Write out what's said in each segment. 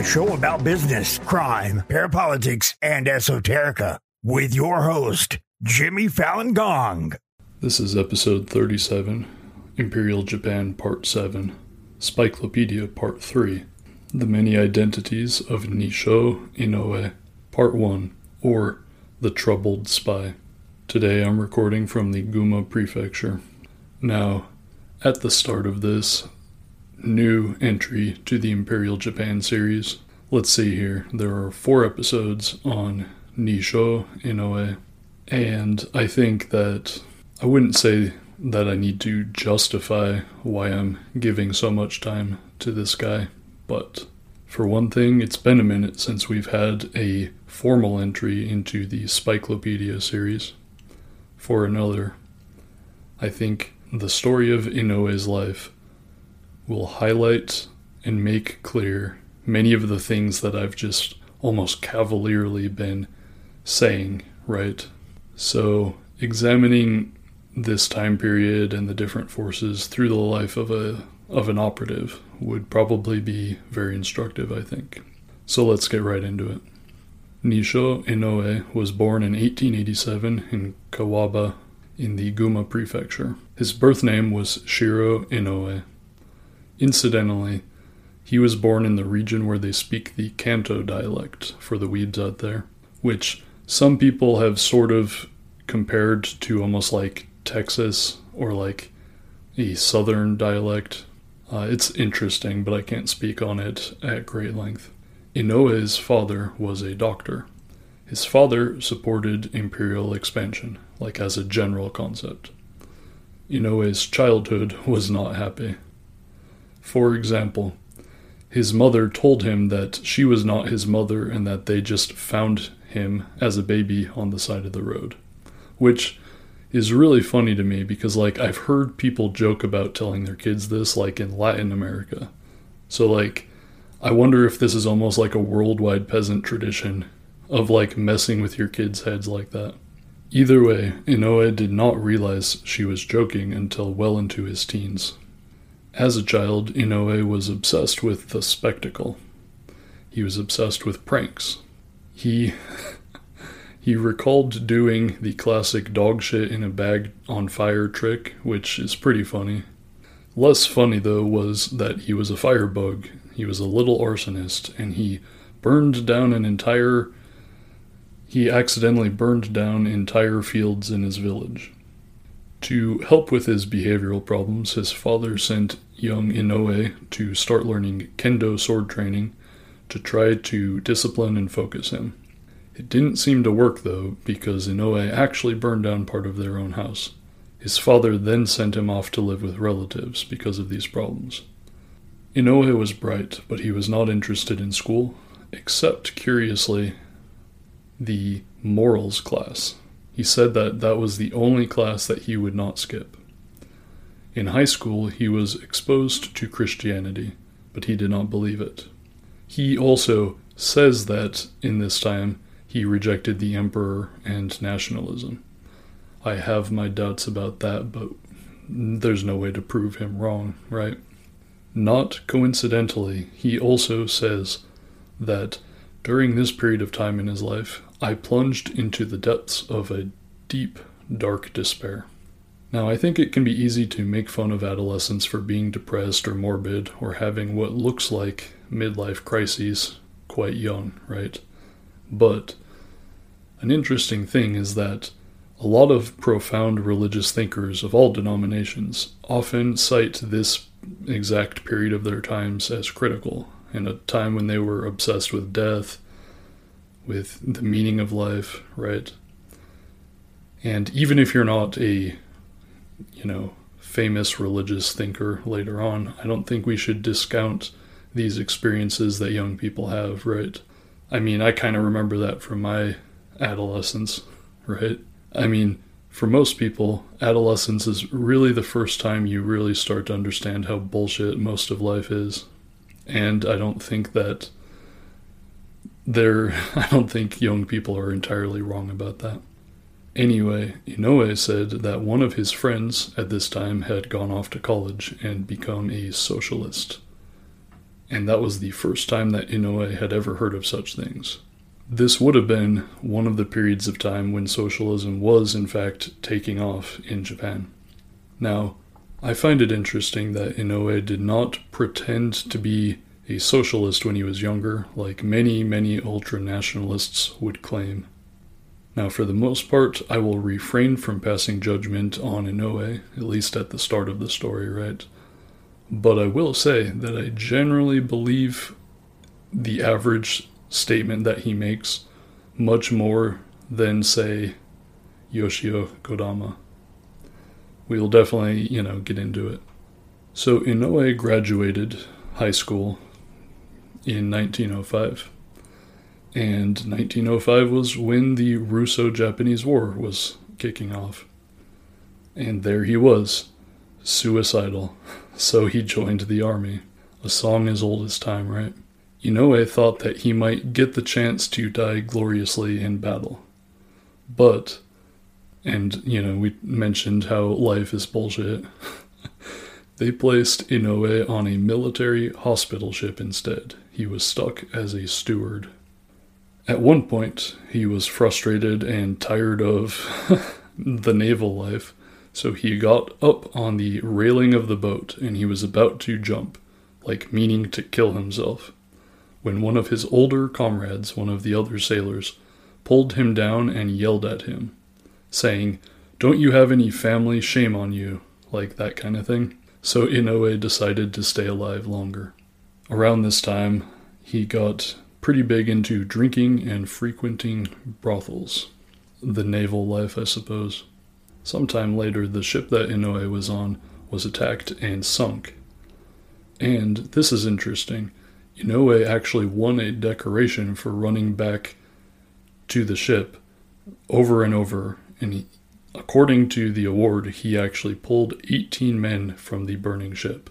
a show about business, crime, parapolitics, and esoterica, with your host, Jimmy Fallon Gong. This is episode 37, Imperial Japan Part 7, Spikelopedia Part 3, The Many Identities of Nissho Inoue, Part 1, or The Troubled Spy. Today I'm recording from the Gunma Prefecture. Now, at the start of this new entry to the Imperial Japan series, let's see here. There are four episodes on Nissho Inoue, and I think that I wouldn't say that I need to justify why I'm giving so much time to this guy, but for one thing, it's been a minute since we've had a formal entry into the Spikelopedia series. For another, I think the story of Inoue's life will highlight and make clear many of the things that I've just almost cavalierly been saying, right? So, examining this time period and the different forces through the life of a of an operative would probably be very instructive, I think. So let's get right into it. Nissho Inoue was born in 1887 in Kawaba, in the Gunma prefecture. His birth name was Shiro Inoue. Incidentally, he was born in the region where they speak the Kanto dialect for the weebs out there, which some people have sort of compared to almost like Texas or like a southern dialect. Uh, it's interesting, but I can't speak on it at great length. Inoue's father was a doctor. His father supported imperial expansion, like as a general concept. Inoue's childhood was not happy. For example, his mother told him that she was not his mother and that they just found him as a baby on the side of the road. Which is really funny to me because, like, I've heard people joke about telling their kids this, like in Latin America. So, like, I wonder if this is almost like a worldwide peasant tradition of like messing with your kids' heads like that. Either way, Inoue did not realize she was joking until well into his teens. As a child, Inoue was obsessed with the spectacle. He was obsessed with pranks. He he recalled doing the classic dog shit in a bag on fire trick, which is pretty funny. Less funny though was that he was a firebug. He was a little arsonist and he burned down an entire he accidentally burned down entire fields in his village. To help with his behavioral problems, his father sent young Inoue to start learning kendo sword training to try to discipline and focus him. It didn't seem to work though, because Inoue actually burned down part of their own house. His father then sent him off to live with relatives because of these problems. Inoue was bright, but he was not interested in school, except, curiously, the morals class. He said that that was the only class that he would not skip. In high school, he was exposed to Christianity, but he did not believe it. He also says that in this time he rejected the emperor and nationalism. I have my doubts about that, but there's no way to prove him wrong, right? Not coincidentally, he also says that during this period of time in his life, I plunged into the depths of a deep, dark despair. Now, I think it can be easy to make fun of adolescents for being depressed or morbid or having what looks like midlife crises quite young, right? But an interesting thing is that a lot of profound religious thinkers of all denominations often cite this exact period of their times as critical, in a time when they were obsessed with death with the meaning of life, right? And even if you're not a, you know, famous religious thinker later on, I don't think we should discount these experiences that young people have, right? I mean, I kind of remember that from my adolescence, right? I mean, for most people, adolescence is really the first time you really start to understand how bullshit most of life is. And I don't think that there, I don't think young people are entirely wrong about that. Anyway, Inoue said that one of his friends at this time had gone off to college and become a socialist. and that was the first time that Inoue had ever heard of such things. This would have been one of the periods of time when socialism was, in fact, taking off in Japan. Now, I find it interesting that Inoue did not pretend to be a socialist when he was younger, like many, many ultra nationalists would claim. Now, for the most part, I will refrain from passing judgment on Inoue, at least at the start of the story, right? But I will say that I generally believe the average statement that he makes much more than, say, Yoshio Kodama. We'll definitely, you know, get into it. So Inoue graduated high school in 1905 and 1905 was when the Russo Japanese War was kicking off. And there he was, suicidal. So he joined the army. A song as old as time, right? Inoue thought that he might get the chance to die gloriously in battle. But, and, you know, we mentioned how life is bullshit. they placed Inoue on a military hospital ship instead. He was stuck as a steward. At one point, he was frustrated and tired of the naval life, so he got up on the railing of the boat and he was about to jump, like meaning to kill himself, when one of his older comrades, one of the other sailors, pulled him down and yelled at him, saying, Don't you have any family? Shame on you, like that kind of thing. So Inoue decided to stay alive longer. Around this time, he got pretty big into drinking and frequenting brothels. The naval life, I suppose. Sometime later, the ship that Inoue was on was attacked and sunk. And this is interesting. Inoue actually won a decoration for running back to the ship over and over, and he, according to the award, he actually pulled 18 men from the burning ship.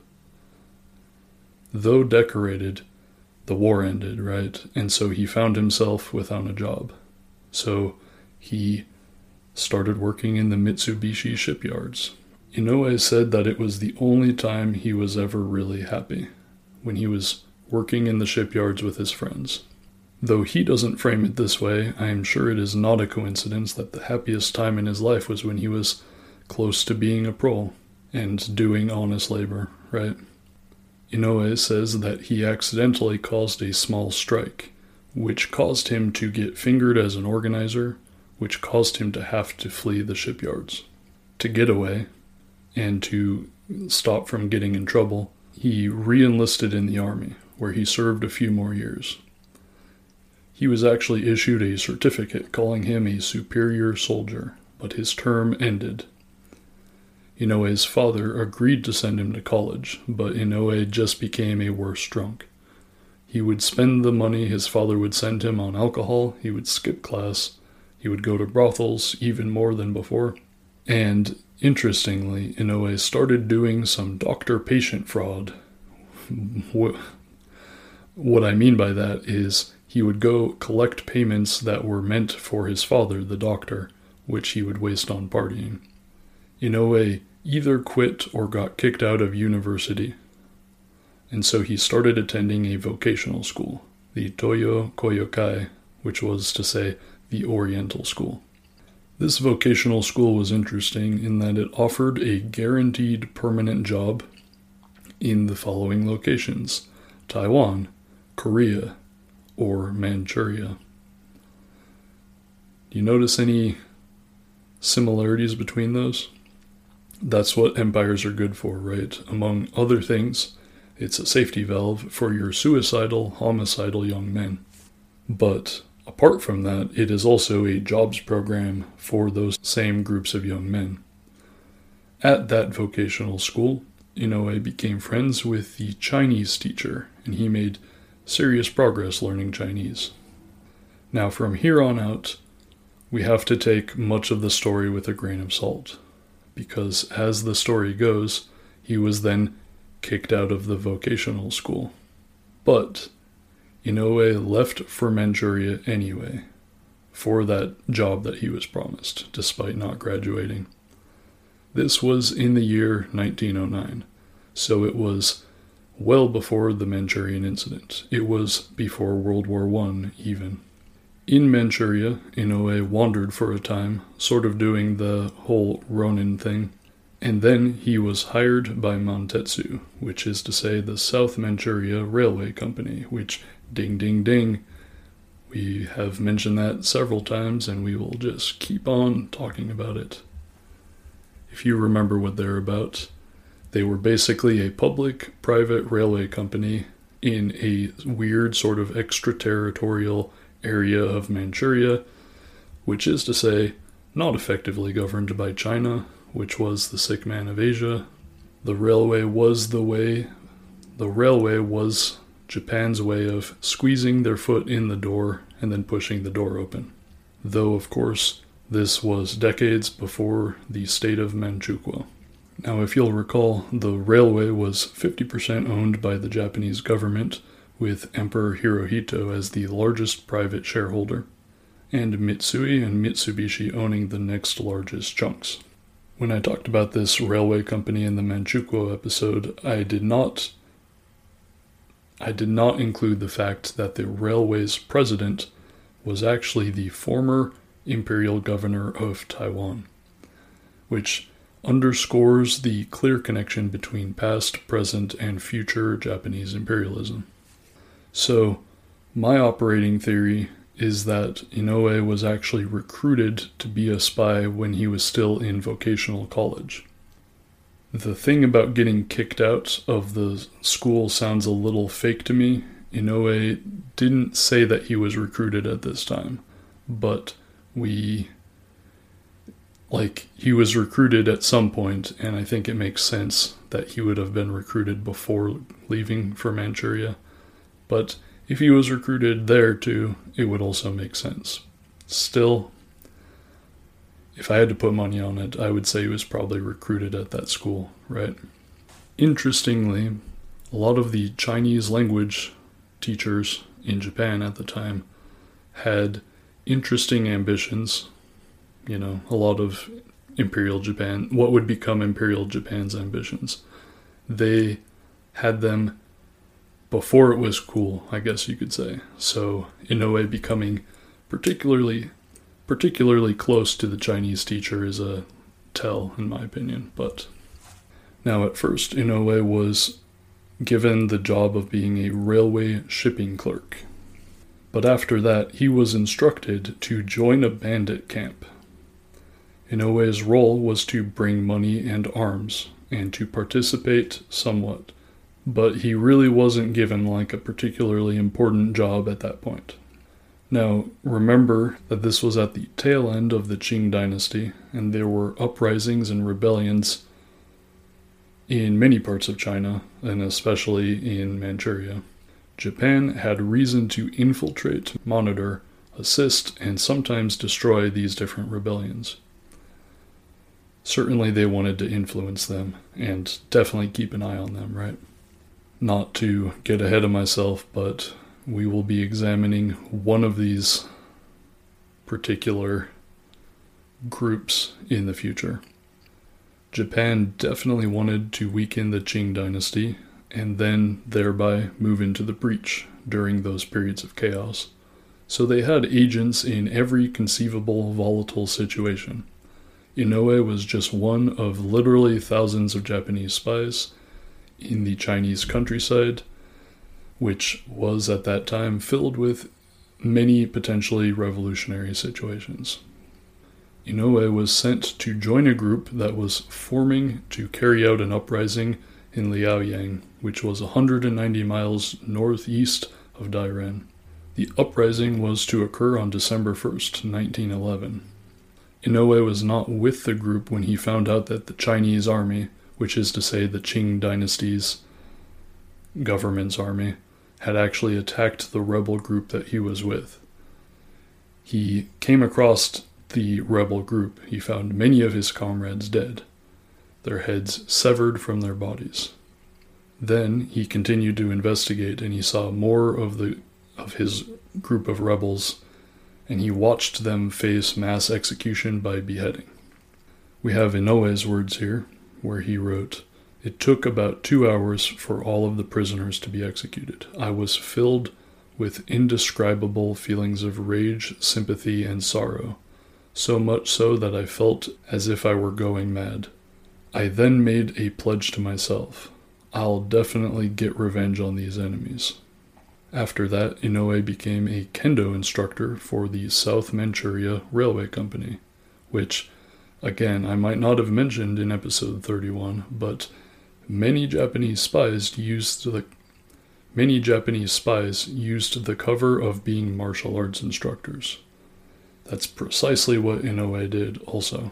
Though decorated, the war ended, right? And so he found himself without a job. So he started working in the Mitsubishi shipyards. Inoue said that it was the only time he was ever really happy, when he was working in the shipyards with his friends. Though he doesn't frame it this way, I am sure it is not a coincidence that the happiest time in his life was when he was close to being a pro and doing honest labor, right? Inoue says that he accidentally caused a small strike, which caused him to get fingered as an organizer, which caused him to have to flee the shipyards. To get away, and to stop from getting in trouble, he re enlisted in the army, where he served a few more years. He was actually issued a certificate calling him a superior soldier, but his term ended Inoue's father agreed to send him to college, but Inoue just became a worse drunk. He would spend the money his father would send him on alcohol, he would skip class, he would go to brothels even more than before. And interestingly, Inoue started doing some doctor patient fraud. What I mean by that is he would go collect payments that were meant for his father, the doctor, which he would waste on partying. Inoue either quit or got kicked out of university. And so he started attending a vocational school, the Toyo Koyokai, which was to say the Oriental School. This vocational school was interesting in that it offered a guaranteed permanent job in the following locations Taiwan, Korea, or Manchuria. Do you notice any similarities between those? That's what empires are good for, right? Among other things, it's a safety valve for your suicidal, homicidal young men. But apart from that, it is also a jobs program for those same groups of young men. At that vocational school, Inoue became friends with the Chinese teacher, and he made serious progress learning Chinese. Now, from here on out, we have to take much of the story with a grain of salt because, as the story goes, he was then kicked out of the vocational school. But Inoue left for Manchuria anyway, for that job that he was promised, despite not graduating. This was in the year 1909, so it was well before the Manchurian incident. It was before World War I, even. In Manchuria, Inoue wandered for a time, sort of doing the whole Ronin thing, and then he was hired by Mantetsu, which is to say the South Manchuria Railway Company, which, ding ding ding, we have mentioned that several times and we will just keep on talking about it. If you remember what they're about, they were basically a public private railway company in a weird sort of extraterritorial area of Manchuria, which is to say, not effectively governed by China, which was the sick man of Asia. The railway was the way, the railway was Japan's way of squeezing their foot in the door and then pushing the door open. Though, of course, this was decades before the state of Manchukuo. Now, if you'll recall, the railway was 50% owned by the Japanese government, with Emperor Hirohito as the largest private shareholder, and Mitsui and Mitsubishi owning the next largest chunks. When I talked about this railway company in the Manchukuo episode, I did not I did not include the fact that the railway's president was actually the former imperial governor of Taiwan, which underscores the clear connection between past, present, and future Japanese imperialism. So, my operating theory is that Inoue was actually recruited to be a spy when he was still in vocational college. The thing about getting kicked out of the school sounds a little fake to me. Inoue didn't say that he was recruited at this time, but we like he was recruited at some point and I think it makes sense that he would have been recruited before leaving for Manchuria. But if he was recruited there too, it would also make sense. Still, if I had to put money on it, I would say he was probably recruited at that school, right? Interestingly, a lot of the Chinese language teachers in Japan at the time had interesting ambitions. You know, a lot of Imperial Japan, what would become Imperial Japan's ambitions. They had them before it was cool, I guess you could say. So, in a way, becoming particularly particularly close to the Chinese teacher is a tell, in my opinion. But now, at first, Inoue was given the job of being a railway shipping clerk. But after that, he was instructed to join a bandit camp. Inoue's role was to bring money and arms, and to participate somewhat but he really wasn't given like a particularly important job at that point. Now, remember that this was at the tail end of the Qing dynasty, and there were uprisings and rebellions in many parts of China, and especially in Manchuria. Japan had reason to infiltrate, monitor, assist, and sometimes destroy these different rebellions. Certainly, they wanted to influence them and definitely keep an eye on them, right? Not to get ahead of myself, but we will be examining one of these particular groups in the future. Japan definitely wanted to weaken the Qing dynasty and then thereby move into the breach during those periods of chaos. So they had agents in every conceivable volatile situation. Inoue was just one of literally thousands of Japanese spies in the Chinese countryside, which was at that time filled with many potentially revolutionary situations. Inoue was sent to join a group that was forming to carry out an uprising in Liaoyang, which was 190 miles northeast of Dairen. The uprising was to occur on December 1st, 1911. Inoue was not with the group when he found out that the Chinese army which is to say the Qing dynasty's government's army, had actually attacked the rebel group that he was with. He came across the rebel group. He found many of his comrades dead, their heads severed from their bodies. Then he continued to investigate and he saw more of the of his group of rebels and he watched them face mass execution by beheading. We have Inoue's words here where he wrote, It took about two hours for all of the prisoners to be executed. I was filled with indescribable feelings of rage, sympathy, and sorrow, so much so that I felt as if I were going mad. I then made a pledge to myself I'll definitely get revenge on these enemies. After that, Inoue became a kendo instructor for the South Manchuria Railway Company, which, again, I might not have mentioned in episode 31, but many Japanese spies used the many Japanese spies used the cover of being martial arts instructors. That's precisely what Inoue did also.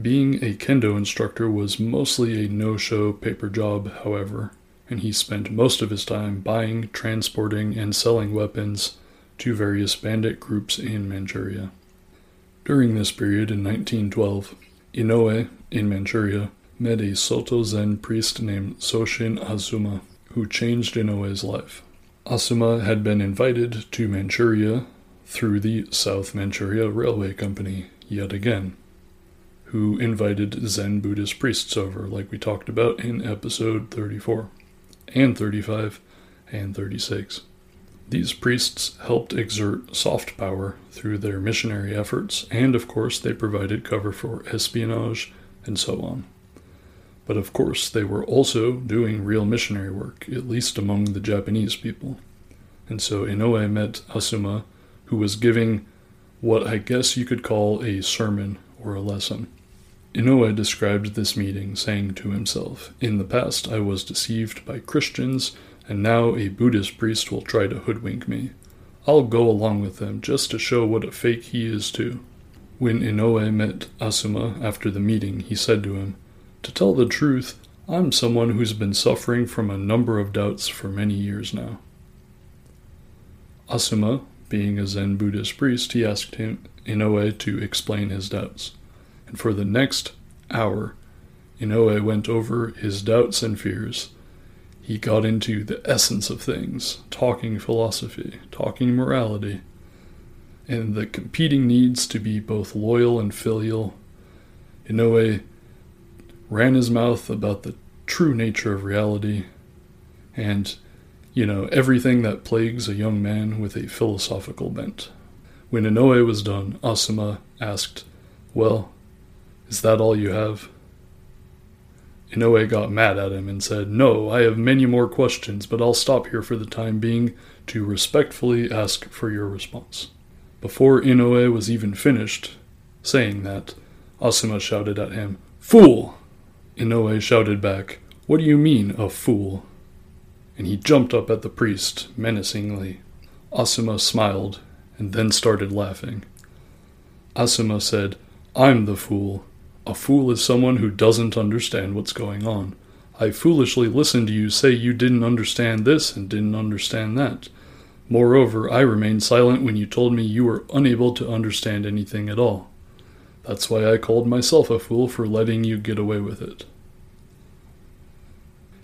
Being a kendo instructor was mostly a no show paper job, however, and he spent most of his time buying, transporting, and selling weapons to various bandit groups in Manchuria. During this period in 1912, Inoue, in Manchuria, met a Soto Zen priest named Soshin Azuma, who changed Inoue's life. Azuma had been invited to Manchuria through the South Manchuria Railway Company yet again, who invited Zen Buddhist priests over, like we talked about in episode 34, and 35, and 36. These priests helped exert soft power through their missionary efforts, and of course, they provided cover for espionage and so on. But of course, they were also doing real missionary work, at least among the Japanese people. And so Inoue met Azuma, who was giving what I guess you could call a sermon or a lesson. Inoue described this meeting, saying to himself, In the past I was deceived by Christians, and now a Buddhist priest will try to hoodwink me. I'll go along with them just to show what a fake he is, too. When Inoue met Azuma after the meeting, he said to him, To tell the truth, I'm someone who's been suffering from a number of doubts for many years now. Azuma, being a Zen Buddhist priest, he asked him, Inoue to explain his doubts and for the next hour, Inoue went over his doubts and fears. He got into the essence of things, talking philosophy, talking morality, and the competing needs to be both loyal and filial. Inoue ran his mouth about the true nature of reality and, you know, everything that plagues a young man with a philosophical bent. When Inoue was done, Azuma asked, Well, is that all you have? Inoue got mad at him and said, No, I have many more questions, but I'll stop here for the time being to respectfully ask for your response. Before Inoue was even finished saying that, Azuma shouted at him, Fool! Inoue shouted back, What do you mean, a fool? And he jumped up at the priest menacingly. Azuma smiled and then started laughing. Azuma said, I'm the fool. A fool is someone who doesn't understand what's going on. I foolishly listened to you say you didn't understand this and didn't understand that. Moreover, I remained silent when you told me you were unable to understand anything at all. That's why I called myself a fool for letting you get away with it.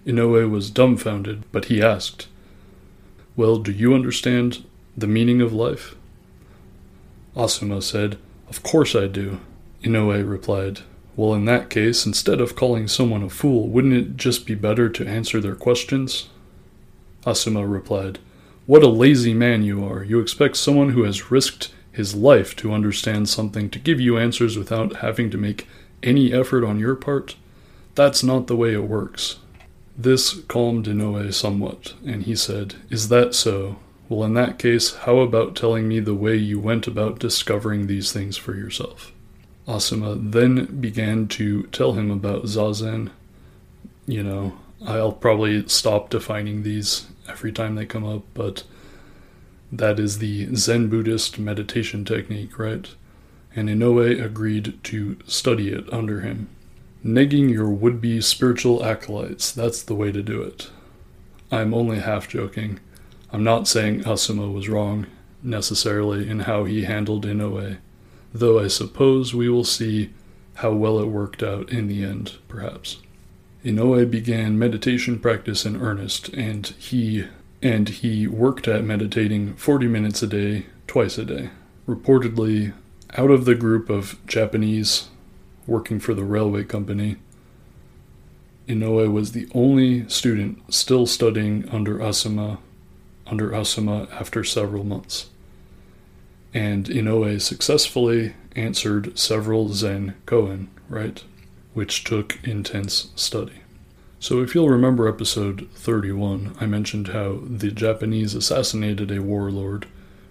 Inoue was dumbfounded, but he asked, Well, do you understand the meaning of life? Azuma said, Of course I do. Inoue replied, Well, in that case, instead of calling someone a fool, wouldn't it just be better to answer their questions? Azuma replied, What a lazy man you are. You expect someone who has risked his life to understand something to give you answers without having to make any effort on your part? That's not the way it works. This calmed Inoue somewhat, and he said, Is that so? Well, in that case, how about telling me the way you went about discovering these things for yourself? Azuma then began to tell him about Zazen. You know, I'll probably stop defining these every time they come up, but that is the Zen Buddhist meditation technique, right? And Inoue agreed to study it under him. Negging your would be spiritual acolytes, that's the way to do it. I'm only half joking. I'm not saying Azuma was wrong, necessarily, in how he handled Inoue though I suppose we will see how well it worked out in the end, perhaps. Inoue began meditation practice in earnest, and he and he worked at meditating 40 minutes a day, twice a day. Reportedly, out of the group of Japanese working for the railway company, Inoue was the only student still studying under Azuma under Azuma after several months. And Inoue successfully answered several Zen koan, right? Which took intense study. So, if you'll remember episode 31, I mentioned how the Japanese assassinated a warlord,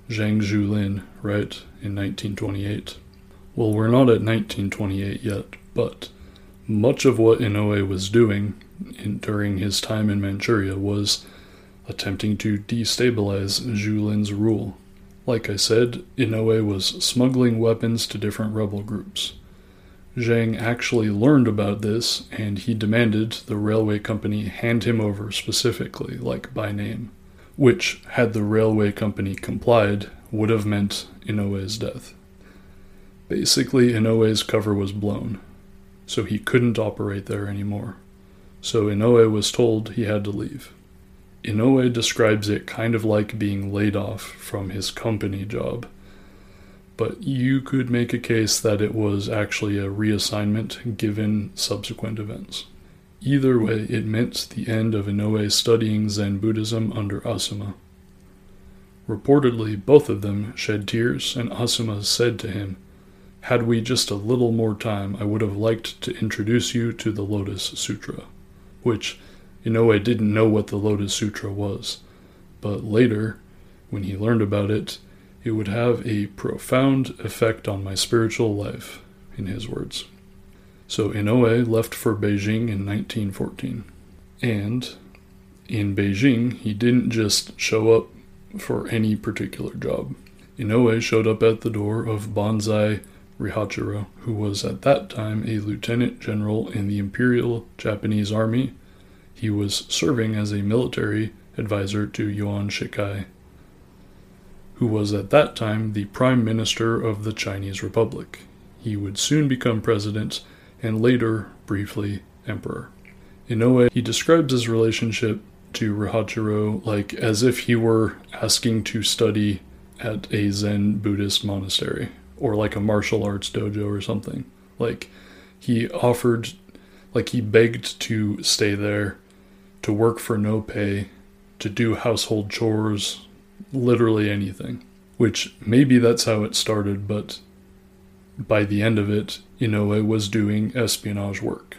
Zhang Zuolin, right, in 1928. Well, we're not at 1928 yet, but much of what Inoue was doing in, during his time in Manchuria was attempting to destabilize Zuolin's rule. Like I said, Inoue was smuggling weapons to different rebel groups. Zhang actually learned about this and he demanded the railway company hand him over specifically, like by name, which, had the railway company complied, would have meant Inoue's death. Basically, Inoue's cover was blown, so he couldn't operate there anymore. So Inoue was told he had to leave. Inoue describes it kind of like being laid off from his company job but you could make a case that it was actually a reassignment given subsequent events. Either way, it meant the end of Inoue studying Zen Buddhism under Azuma. Reportedly, both of them shed tears, and Azuma said to him, Had we just a little more time, I would have liked to introduce you to the Lotus Sutra, which Inoue didn't know what the Lotus Sutra was, but later, when he learned about it, it would have a profound effect on my spiritual life, in his words. So Inoue left for Beijing in 1914. And in Beijing, he didn't just show up for any particular job. Inoue showed up at the door of Banzai Rihachiro, who was at that time a lieutenant general in the Imperial Japanese Army. He was serving as a military advisor to Yuan Shikai who was at that time the Prime Minister of the Chinese Republic. He would soon become president and later, briefly, emperor. Inoue, he describes his relationship to Rihachiro like as if he were asking to study at a Zen Buddhist monastery or like a martial arts dojo or something. Like he offered, like he begged to stay there, to work for no pay, to do household chores, literally anything. Which maybe that's how it started, but by the end of it, Inoue was doing espionage work.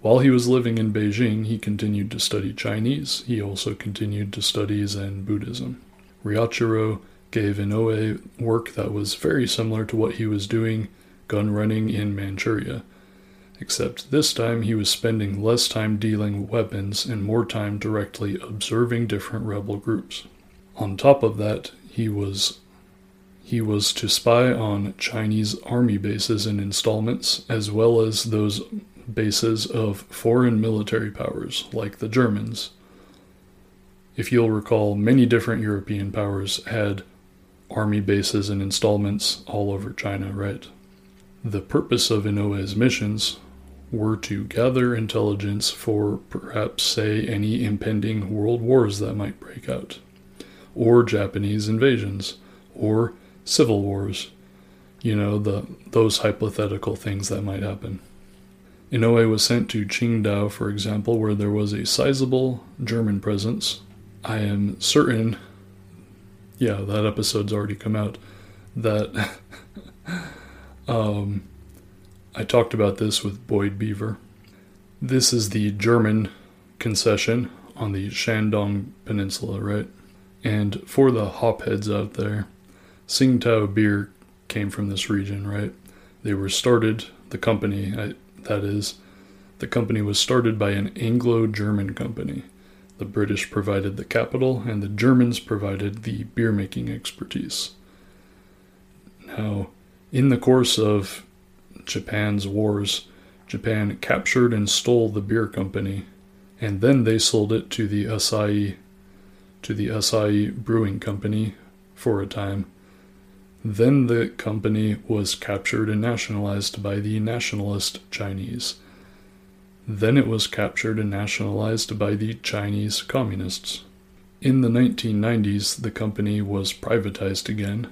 While he was living in Beijing, he continued to study Chinese. He also continued to study Zen Buddhism. Rihachiro gave Inoue work that was very similar to what he was doing gun running in Manchuria, except this time he was spending less time dealing weapons and more time directly observing different rebel groups. On top of that, he was he was to spy on Chinese army bases in installments, as well as those bases of foreign military powers, like the Germans. If you'll recall, many different European powers had army bases and installments all over China, right? The purpose of Inoue's missions were to gather intelligence for perhaps, say, any impending world wars that might break out or Japanese invasions or civil wars. You know, the those hypothetical things that might happen. Inoue was sent to Qingdao, for example, where there was a sizable German presence. I am certain, yeah, that episode's already come out, that um, I talked about this with Boyd Beaver. This is the German concession on the Shandong Peninsula, right? And for the hopheads out there, Tsingtao beer came from this region, right? They were started, the company, I, that is, the company was started by an Anglo German company. The British provided the capital, and the Germans provided the beer making expertise. Now, in the course of Japan's wars, Japan captured and stole the beer company, and then they sold it to the Asahi to the Asahi Brewing Company for a time. Then the company was captured and nationalized by the nationalist Chinese. Then it was captured and nationalized by the Chinese communists. In the 1990s, the company was privatized again,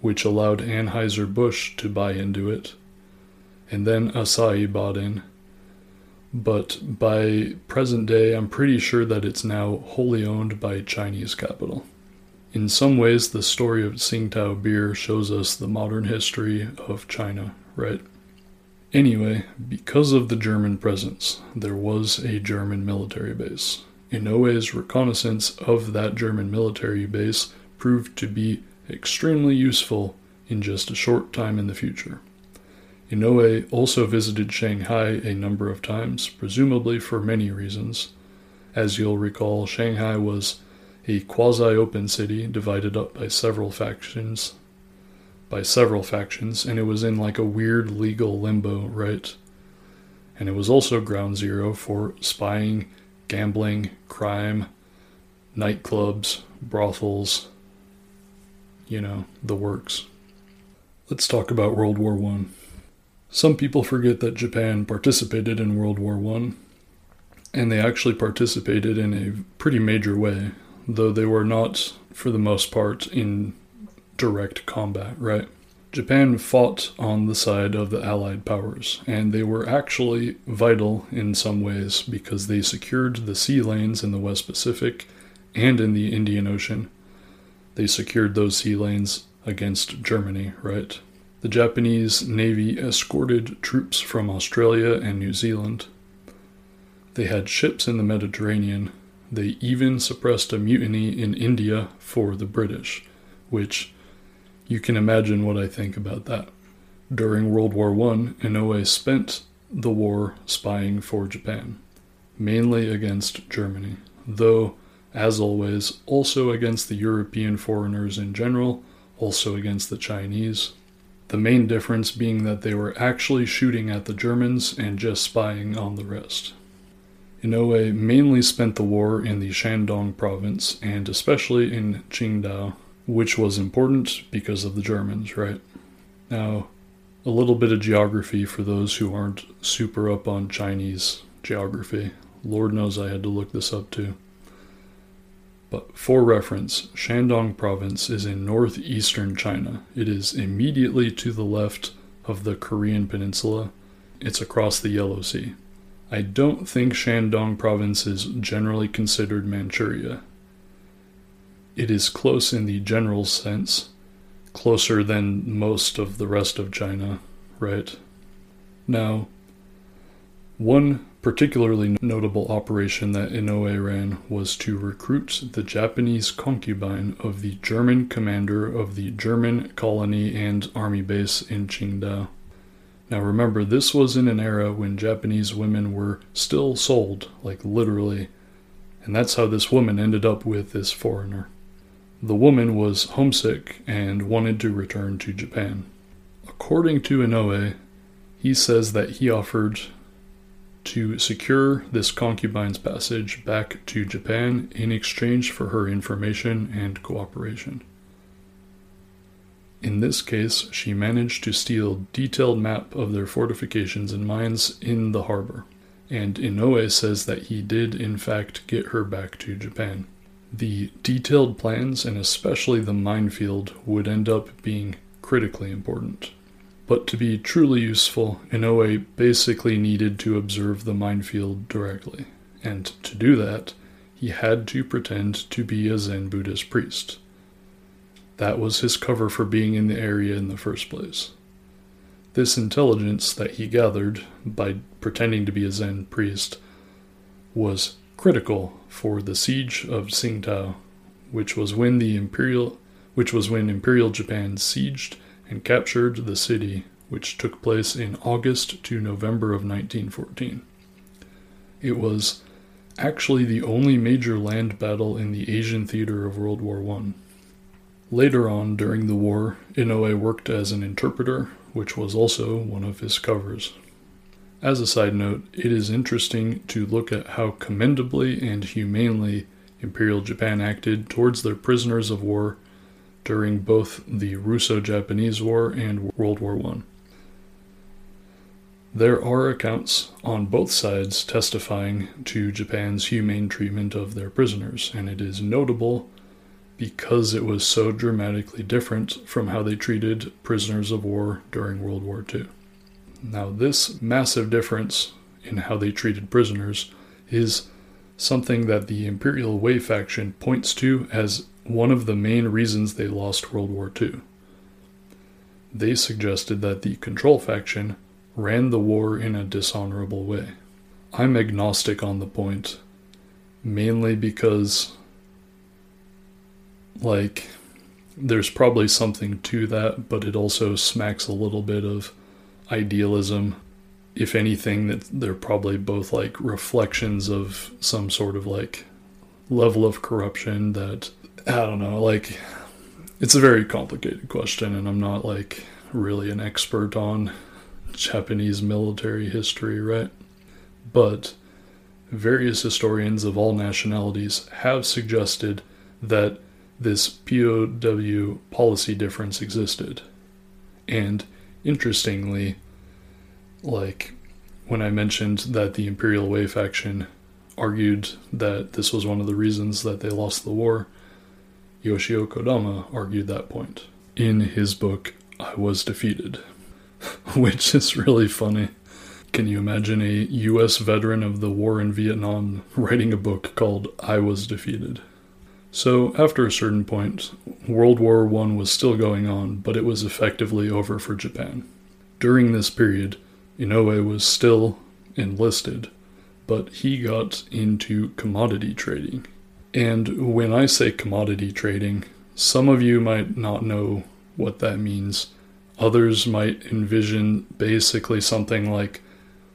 which allowed Anheuser-Busch to buy into it, and then Asahi bought in. but by present day, I'm pretty sure that it's now wholly owned by Chinese capital. In some ways, the story of Tsingtao beer shows us the modern history of China, right? Anyway, because of the German presence, there was a German military base. Inouye's reconnaissance of that German military base proved to be extremely useful in just a short time in the future. Inouye also visited Shanghai a number of times, presumably for many reasons. As you'll recall, Shanghai was a quasi open city divided up by several factions by several factions, and it was in like a weird legal limbo, right? And it was also ground zero for spying, gambling, crime, nightclubs, brothels, you know, the works. Let's talk about World War One. Some people forget that Japan participated in World War One, and they actually participated in a pretty major way, though they were not, for the most part, in direct combat, right? Japan fought on the side of the Allied powers, and they were actually vital in some ways because they secured the sea lanes in the West Pacific and in the Indian Ocean. They secured those sea lanes against Germany, right? The Japanese Navy escorted troops from Australia and New Zealand. They had ships in the Mediterranean. They even suppressed a mutiny in India for the British, which you can imagine what I think about that. During World War I, Inouye spent the war spying for Japan, mainly against Germany, though, as always, also against the European foreigners in general, also against the Chinese. The main difference being that they were actually shooting at the Germans and just spying on the rest. Inouye mainly spent the war in the Shandong province and especially in Qingdao, which was important because of the Germans, right? Now, a little bit of geography for those who aren't super up on Chinese geography. Lord knows I had to look this up too. But for reference, Shandong province is in northeastern China. It is immediately to the left of the Korean peninsula. It's across the Yellow Sea. I don't think Shandong province is generally considered Manchuria. It is close in the general sense, closer than most of the rest of China, right? Now, one particularly notable operation that Inouye ran was to recruit the Japanese concubine of the German commander of the German colony and army base in Qingdao. Now remember, this was in an era when Japanese women were still sold, like literally, and that's how this woman ended up with this foreigner. The woman was homesick and wanted to return to Japan. According to Inouye, he says that he offered to secure this concubine's passage back to Japan in exchange for her information and cooperation. In this case, she managed to steal detailed map of their fortifications and mines in the harbor, and Inouye says that he did in fact get her back to Japan. The detailed plans, and especially the minefield, would end up being critically important. But to be truly useful, Inouye basically needed to observe the minefield directly, and to do that, he had to pretend to be a Zen Buddhist priest. That was his cover for being in the area in the first place. This intelligence that he gathered by pretending to be a Zen priest was critical for the siege of Tsingtao, which was when the imperial which was when Imperial Japan sieged and captured the city, which took place in August to November of 1914. It was actually the only major land battle in the Asian theater of World War I. Later on, during the war, Inoue worked as an interpreter, which was also one of his covers. As a side note, it is interesting to look at how commendably and humanely Imperial Japan acted towards their prisoners of war during both the Russo Japanese War and World War I. There are accounts on both sides testifying to Japan's humane treatment of their prisoners, and it is notable because it was so dramatically different from how they treated prisoners of war during World War II. Now, this massive difference in how they treated prisoners is something that the Imperial Way faction points to as one of the main reasons they lost World War II. They suggested that the Control faction ran the war in a dishonorable way. I'm agnostic on the point, mainly because, like, there's probably something to that, but it also smacks a little bit of idealism. If anything, that they're probably both like reflections of some sort of like level of corruption that I don't know, like it's a very complicated question and I'm not like really an expert on Japanese military history, right? But various historians of all nationalities have suggested that this POW policy difference existed. And interestingly, like when I mentioned that the Imperial Way faction argued that this was one of the reasons that they lost the war, Yoshio Kodama argued that point in his book I Was Defeated, which is really funny. Can you imagine a US veteran of the war in Vietnam writing a book called I Was Defeated? So, after a certain point, World War I was still going on, but it was effectively over for Japan. During this period, Inoue was still enlisted, but he got into commodity trading. And when I say commodity trading, some of you might not know what that means. Others might envision basically something like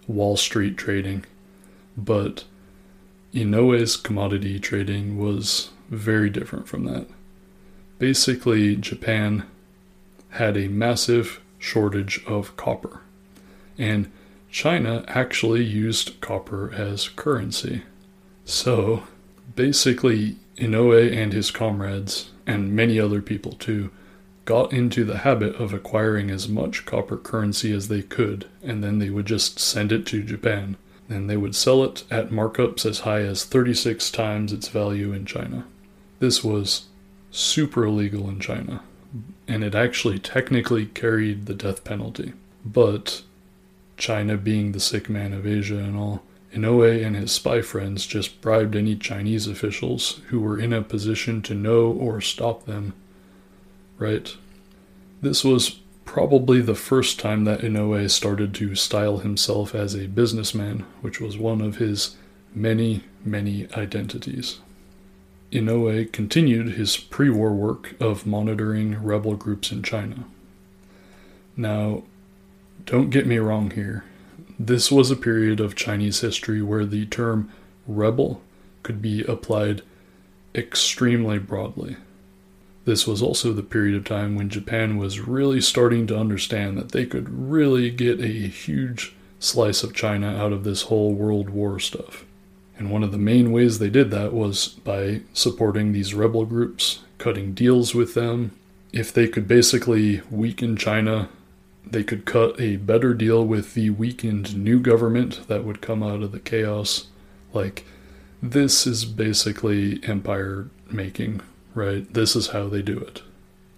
Wall Street trading. But Inoue's commodity trading was very different from that. Basically, Japan had a massive shortage of copper, and China actually used copper as currency. So, basically, Inoue and his comrades, and many other people too, got into the habit of acquiring as much copper currency as they could, and then they would just send it to Japan. And they would sell it at markups as high as 36 times its value in China. This was super illegal in China, and it actually technically carried the death penalty. But China being the sick man of Asia and all, Inoue and his spy friends just bribed any Chinese officials who were in a position to know or stop them. Right? This was probably the first time that Inoue started to style himself as a businessman, which was one of his many, many identities. Inoue continued his pre war work of monitoring rebel groups in China. Now, don't get me wrong here. This was a period of Chinese history where the term rebel could be applied extremely broadly. This was also the period of time when Japan was really starting to understand that they could really get a huge slice of China out of this whole World War stuff. And one of the main ways they did that was by supporting these rebel groups, cutting deals with them. If they could basically weaken China, they could cut a better deal with the weakened new government that would come out of the chaos. Like, this is basically empire making, right? This is how they do it.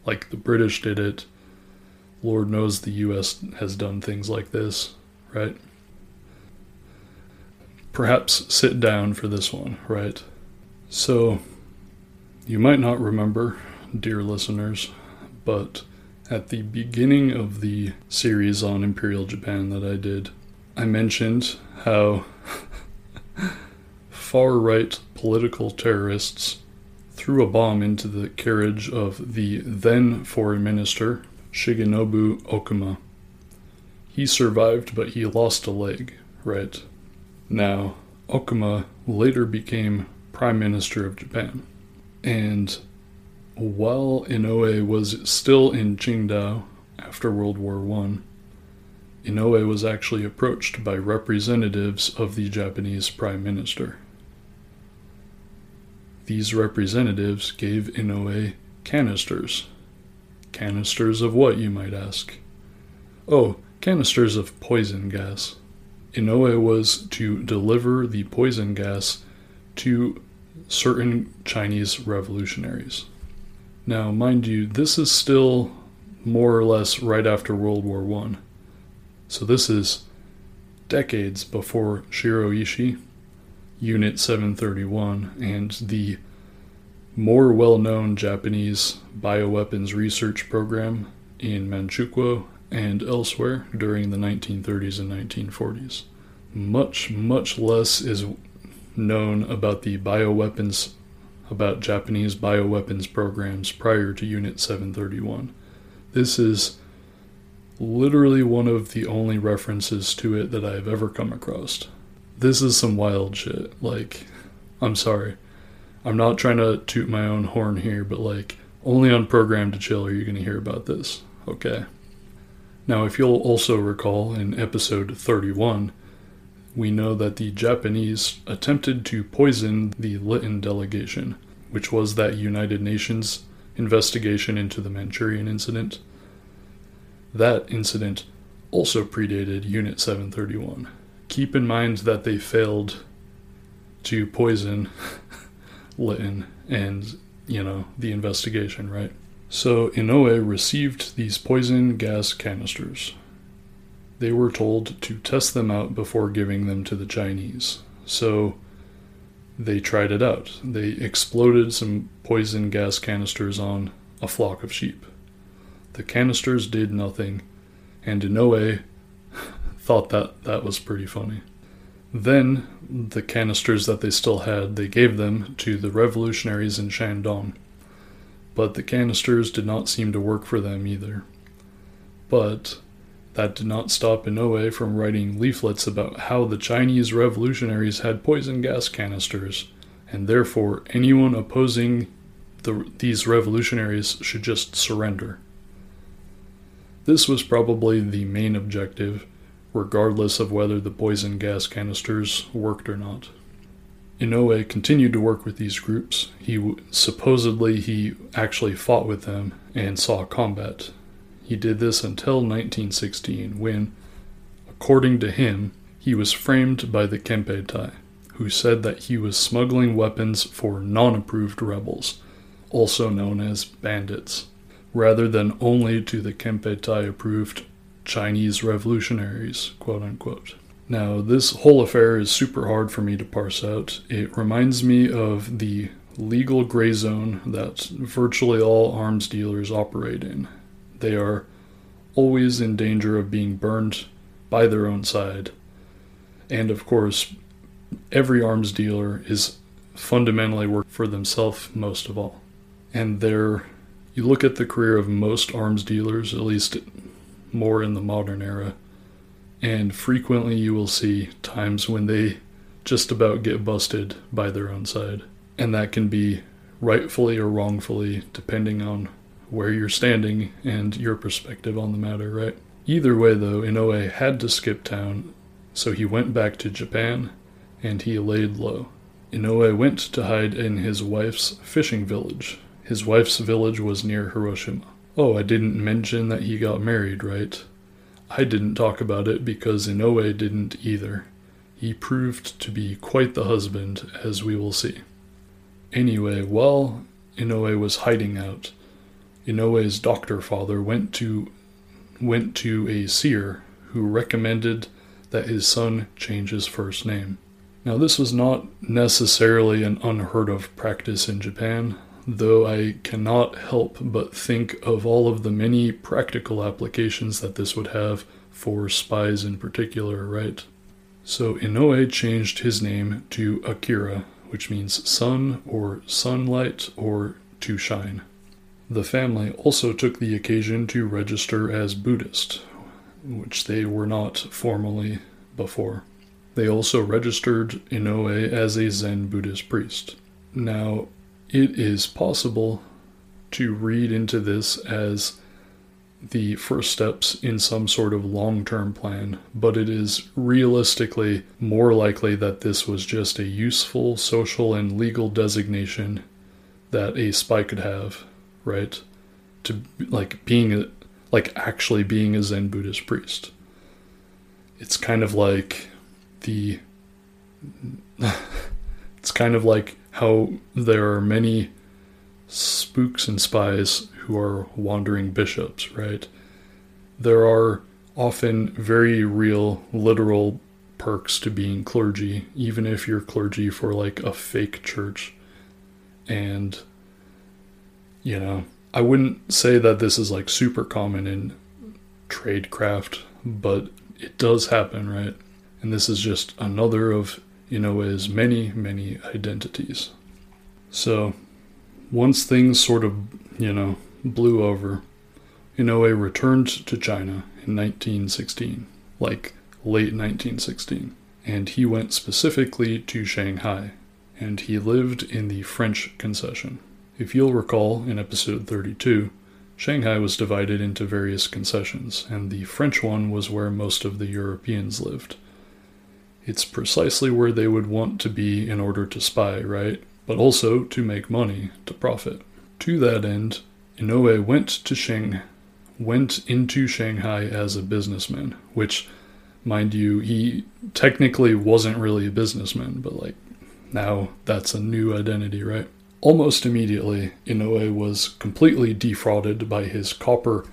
Like, the British did it. Lord knows the US has done things like this, right? perhaps sit down for this one, right? So, you might not remember, dear listeners, but at the beginning of the series on Imperial Japan that I did, I mentioned how far right political terrorists threw a bomb into the carriage of the then foreign minister, Shigenobu Okuma. He survived, but he lost a leg, right? Now, Okuma later became Prime Minister of Japan. And while Inoue was still in Qingdao after World War I, Inoue was actually approached by representatives of the Japanese Prime Minister. These representatives gave Inoue canisters. Canisters of what, you might ask? Oh, canisters of poison gas. Inoue was to deliver the poison gas to certain Chinese revolutionaries. Now, mind you, this is still more or less right after World War I. So this is decades before Shiro Ishii, Unit 731, and the more well known Japanese bioweapons research program in Manchukuo and elsewhere during the 1930s and 1940s. Much, much less is known about the bioweapons, about Japanese bioweapons programs prior to Unit 731. This is literally one of the only references to it that I've ever come across. This is some wild shit. Like, I'm sorry. I'm not trying to toot my own horn here, but like, only on Program to Chill are you going to hear about this. Okay. Now, if you'll also recall in episode 31, we know that the Japanese attempted to poison the Lytton delegation, which was that United Nations investigation into the Manchurian incident. That incident also predated Unit 731. Keep in mind that they failed to poison Lytton and, you know, the investigation, right? So Inoue received these poison gas canisters. They were told to test them out before giving them to the Chinese. So they tried it out. They exploded some poison gas canisters on a flock of sheep. The canisters did nothing, and Inoue thought that that was pretty funny. Then, the canisters that they still had, they gave them to the revolutionaries in Shandong but the canisters did not seem to work for them either. But that did not stop Inoue from writing leaflets about how the Chinese revolutionaries had poison gas canisters, and therefore anyone opposing the, these revolutionaries should just surrender. This was probably the main objective, regardless of whether the poison gas canisters worked or not. Inoue continued to work with these groups. He supposedly he actually fought with them and saw combat. He did this until 1916 when according to him he was framed by the Kempeitai who said that he was smuggling weapons for non-approved rebels, also known as bandits, rather than only to the Kempeitai approved Chinese revolutionaries, quote unquote. Now, this whole affair is super hard for me to parse out. It reminds me of the legal gray zone that virtually all arms dealers operate in. They are always in danger of being burned by their own side. And of course, every arms dealer is fundamentally work for themselves most of all. And there, you look at the career of most arms dealers, at least more in the modern era, and frequently you will see times when they just about get busted by their own side. And that can be rightfully or wrongfully, depending on where you're standing and your perspective on the matter, right? Either way, though, Inoue had to skip town, so he went back to Japan and he laid low. Inoue went to hide in his wife's fishing village. His wife's village was near Hiroshima. Oh, I didn't mention that he got married, right? I didn't talk about it because Inoue didn't either. He proved to be quite the husband, as we will see. Anyway, while Inoue was hiding out, Inoue's doctor father went to went to a seer who recommended that his son change his first name. Now, this was not necessarily an unheard of practice in Japan, though I cannot help but think of all of the many practical applications that this would have for spies in particular, right? So Inoue changed his name to Akira, which means sun or sunlight or to shine. The family also took the occasion to register as Buddhist, which they were not formally before. They also registered Inoue as a Zen Buddhist priest. Now, it is possible to read into this as the first steps in some sort of long term plan, but it is realistically more likely that this was just a useful social and legal designation that a spy could have, right? To like being a, like actually being a Zen Buddhist priest. It's kind of like the it's kind of like how there are many spooks and spies who are wandering bishops, right? There are often very real, literal perks to being clergy, even if you're clergy for like a fake church. And, you know, I wouldn't say that this is like super common in tradecraft, but it does happen, right? And this is just another of Inoue's many, many identities. So, once things sort of, you know, blew over, Inoue returned to China in 1916, like late 1916, and he went specifically to Shanghai, and he lived in the French concession. If you'll recall in episode 32, Shanghai was divided into various concessions, and the French one was where most of the Europeans lived. It's precisely where they would want to be in order to spy, right? But also to make money, to profit. To that end, Inoue went to Shang went into Shanghai as a businessman, which mind you, he technically wasn't really a businessman, but like now that's a new identity, right? Almost immediately, Inoue was completely defrauded by his copper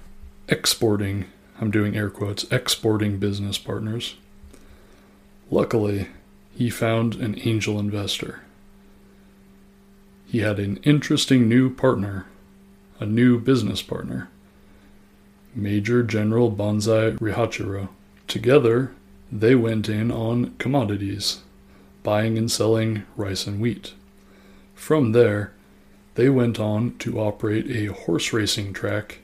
exporting, I'm doing air quotes, exporting business partners. Luckily, he found an angel investor. He had an interesting new partner, a new business partner, Major General Banzai Rihachiro. Together, they went in on commodities, buying and selling rice and wheat. From there, they went on to operate a horse racing track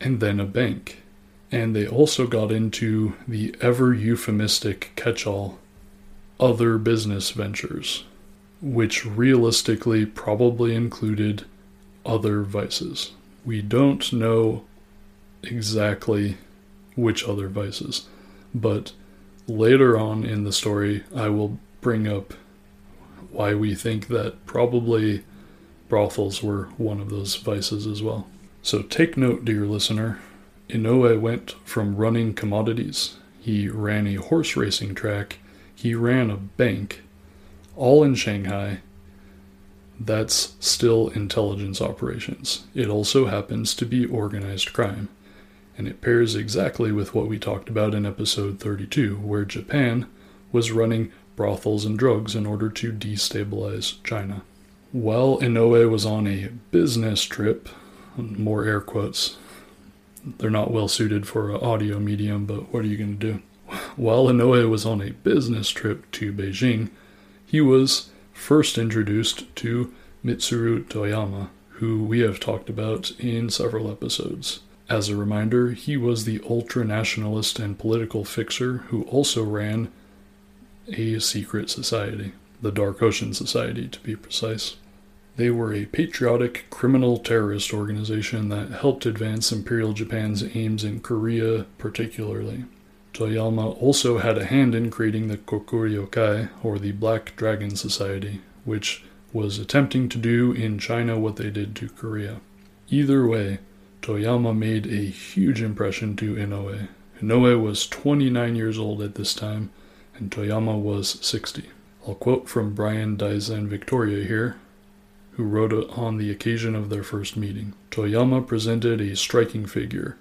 and then a bank. And they also got into the ever euphemistic catch all other business ventures, which realistically probably included other vices. We don't know exactly which other vices, but later on in the story, I will bring up why we think that probably brothels were one of those vices as well. So take note, dear listener. Inoue went from running commodities, he ran a horse racing track, he ran a bank, all in Shanghai. That's still intelligence operations. It also happens to be organized crime. And it pairs exactly with what we talked about in episode 32, where Japan was running brothels and drugs in order to destabilize China. While Inoue was on a business trip, more air quotes, they're not well suited for an audio medium, but what are you going to do? While Inoue was on a business trip to Beijing, he was first introduced to Mitsuru Toyama, who we have talked about in several episodes. As a reminder, he was the ultra nationalist and political fixer who also ran a secret society, the Dark Ocean Society to be precise. They were a patriotic criminal terrorist organization that helped advance Imperial Japan's aims in Korea, particularly. Toyama also had a hand in creating the Kokuryukai, or the Black Dragon Society, which was attempting to do in China what they did to Korea. Either way, Toyama made a huge impression to Inoue. Inoue was 29 years old at this time, and Toyama was 60. I'll quote from Brian Daizen Victoria here, who wrote on the occasion of their first meeting. Toyama presented a striking figure,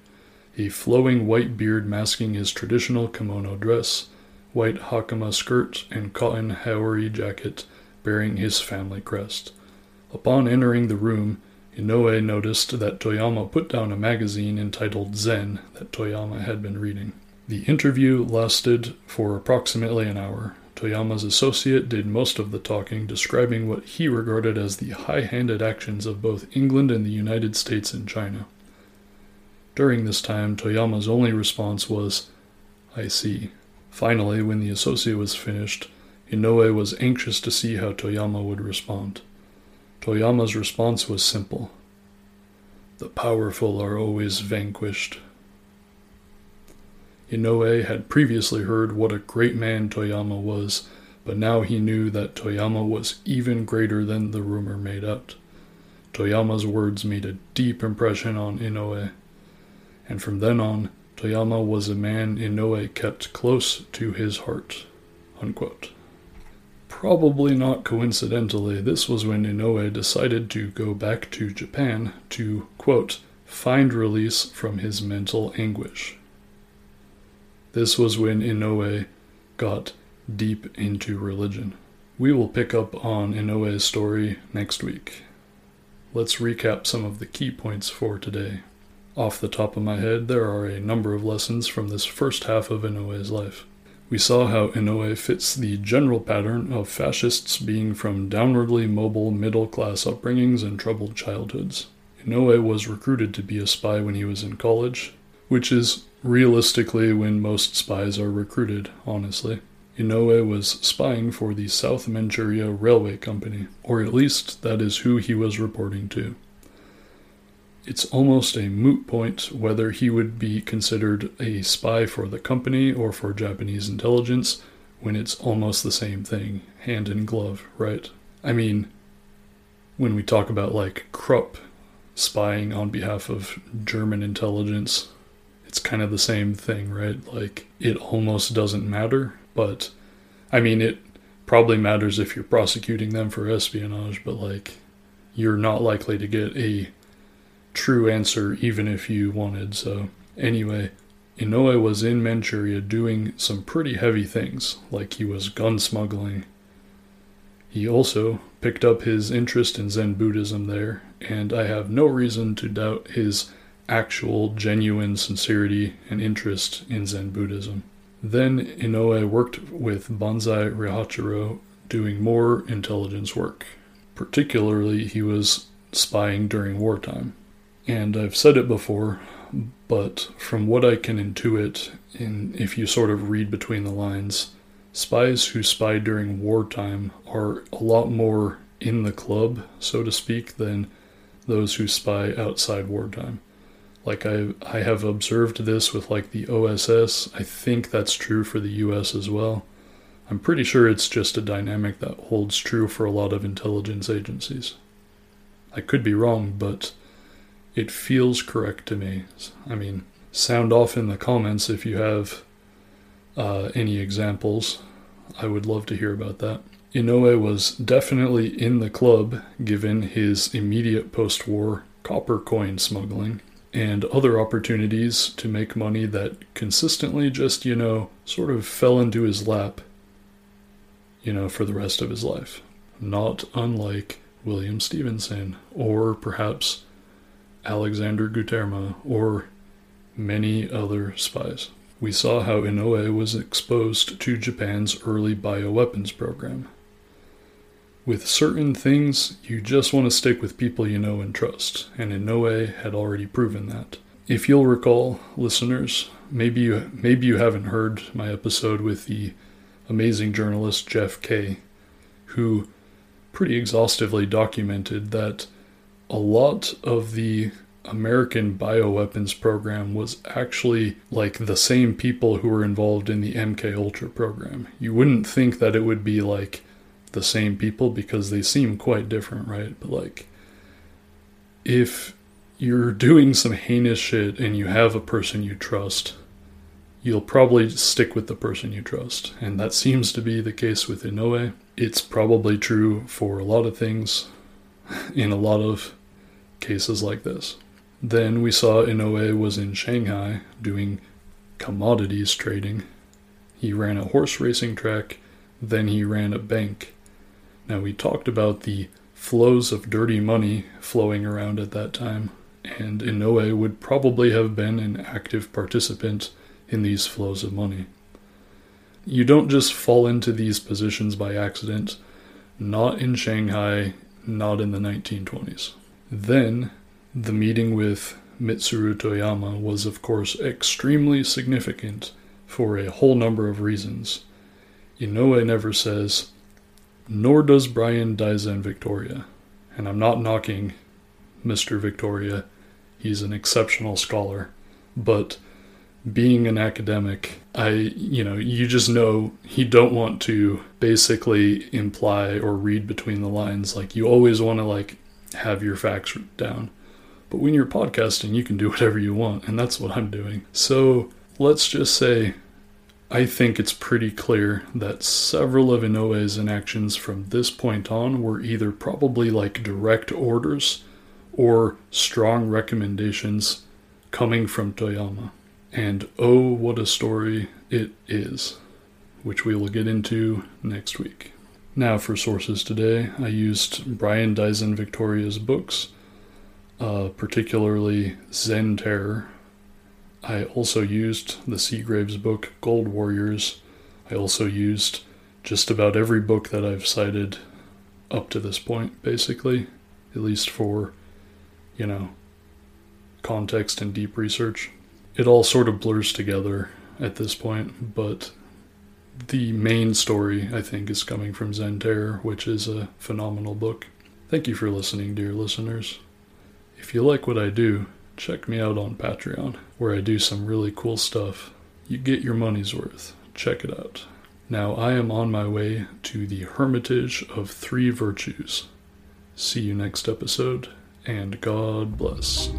a flowing white beard masking his traditional kimono dress, white hakama skirt, and cotton haori jacket bearing his family crest. Upon entering the room, Inoue noticed that Toyama put down a magazine entitled Zen that Toyama had been reading. The interview lasted for approximately an hour. Toyama's associate did most of the talking, describing what he regarded as the high handed actions of both England and the United States in China. During this time, Toyama's only response was, I see. Finally, when the associate was finished, Inoue was anxious to see how Toyama would respond. Toyama's response was simple The powerful are always vanquished. Inoue had previously heard what a great man Toyama was, but now he knew that Toyama was even greater than the rumor made out. Toyama's words made a deep impression on Inoue, and from then on, Toyama was a man Inoue kept close to his heart. Unquote. Probably not coincidentally, this was when Inoue decided to go back to Japan to, quote, find release from his mental anguish. This was when Inoue got deep into religion. We will pick up on Inoue's story next week. Let's recap some of the key points for today. Off the top of my head, there are a number of lessons from this first half of Inoue's life. We saw how Inoue fits the general pattern of fascists being from downwardly mobile middle class upbringings and troubled childhoods. Inoue was recruited to be a spy when he was in college, which is realistically when most spies are recruited, honestly. Inoue was spying for the South Manchuria Railway Company, or at least that is who he was reporting to. It's almost a moot point whether he would be considered a spy for the company or for Japanese intelligence when it's almost the same thing, hand in glove, right? I mean, when we talk about like Krupp spying on behalf of German intelligence, it's kind of the same thing, right? Like, it almost doesn't matter but I mean, it probably matters if you're prosecuting them for espionage, but like, you're not likely to get a true answer even if you wanted. So, anyway, Inoue was in Manchuria doing some pretty heavy things, like he was gun smuggling. He also picked up his interest in Zen Buddhism there, and I have no reason to doubt his actual, genuine sincerity and interest in Zen Buddhism. Then Inoue worked with Banzai Rihachiro doing more intelligence work. Particularly, he was spying during wartime. And I've said it before, but from what I can intuit, in, if you sort of read between the lines, spies who spy during wartime are a lot more in the club, so to speak, than those who spy outside wartime. Like I I have observed this with like the OSS. I think that's true for the US as well. I'm pretty sure it's just a dynamic that holds true for a lot of intelligence agencies. I could be wrong, but it feels correct to me. I mean, sound off in the comments if you have uh, any examples. I would love to hear about that. Inoue was definitely in the club given his immediate post war copper coin smuggling and other opportunities to make money that consistently just, you know, sort of fell into his lap, you know, for the rest of his life. Not unlike William Stephenson, or perhaps Alexander Guterma, or many other spies. We saw how Inoue was exposed to Japan's early bioweapons program. With certain things, you just want to stick with people you know and trust, and Inoue had already proven that. If you'll recall, listeners, maybe you maybe you haven't heard my episode with the amazing journalist Jeff Kaye, who pretty exhaustively documented that a lot of the American bioweapons program was actually like the same people who were involved in the MK Ultra program. You wouldn't think that it would be like the same people because they seem quite different, right? But like, if you're doing some heinous shit and you have a person you trust, you'll probably stick with the person you trust. And that seems to be the case with Inoue. It's probably true for a lot of things in a lot of cases like this. Then we saw Inoue was in Shanghai doing commodities trading. He ran a horse racing track, then he ran a bank. Now, we talked about the flows of dirty money flowing around at that time, and Inoue would probably have been an active participant in these flows of money. You don't just fall into these positions by accident, not in Shanghai, not in the 1920s. Then, the meeting with Mitsuru Toyama was, of course, extremely significant for a whole number of reasons. Inoue never says, nor does Brian Daizen Victoria. And I'm not knocking Mr. Victoria, he's an exceptional scholar. But being an academic, I, you know, you just know he don't want to basically imply or read between the lines. Like, you always want to, like, have your facts down. But when you're podcasting, you can do whatever you want, and that's what I'm doing. So let's just say I think it's pretty clear that several of Inoue's inactions from this point on were either probably like direct orders or strong recommendations coming from Toyama. And oh, what a story it is. which we will get into next week. Now, for sources today, I used Brian Daizen Victoria's books, uh, particularly Zen Terror. I also used the Seagraves book, Gold Warriors. I also used just about every book that I've cited up to this point, basically, at least for, you know, context and deep research. It all sort of blurs together at this point, but the main story, I think, is coming from Zen Terror, which is a phenomenal book. Thank you for listening, dear listeners. If you like what I do, check me out on Patreon, where I do some really cool stuff. You get your money's worth. Check it out. Now I am on my way to the Hermitage of Three Virtues. See you next episode, and God bless.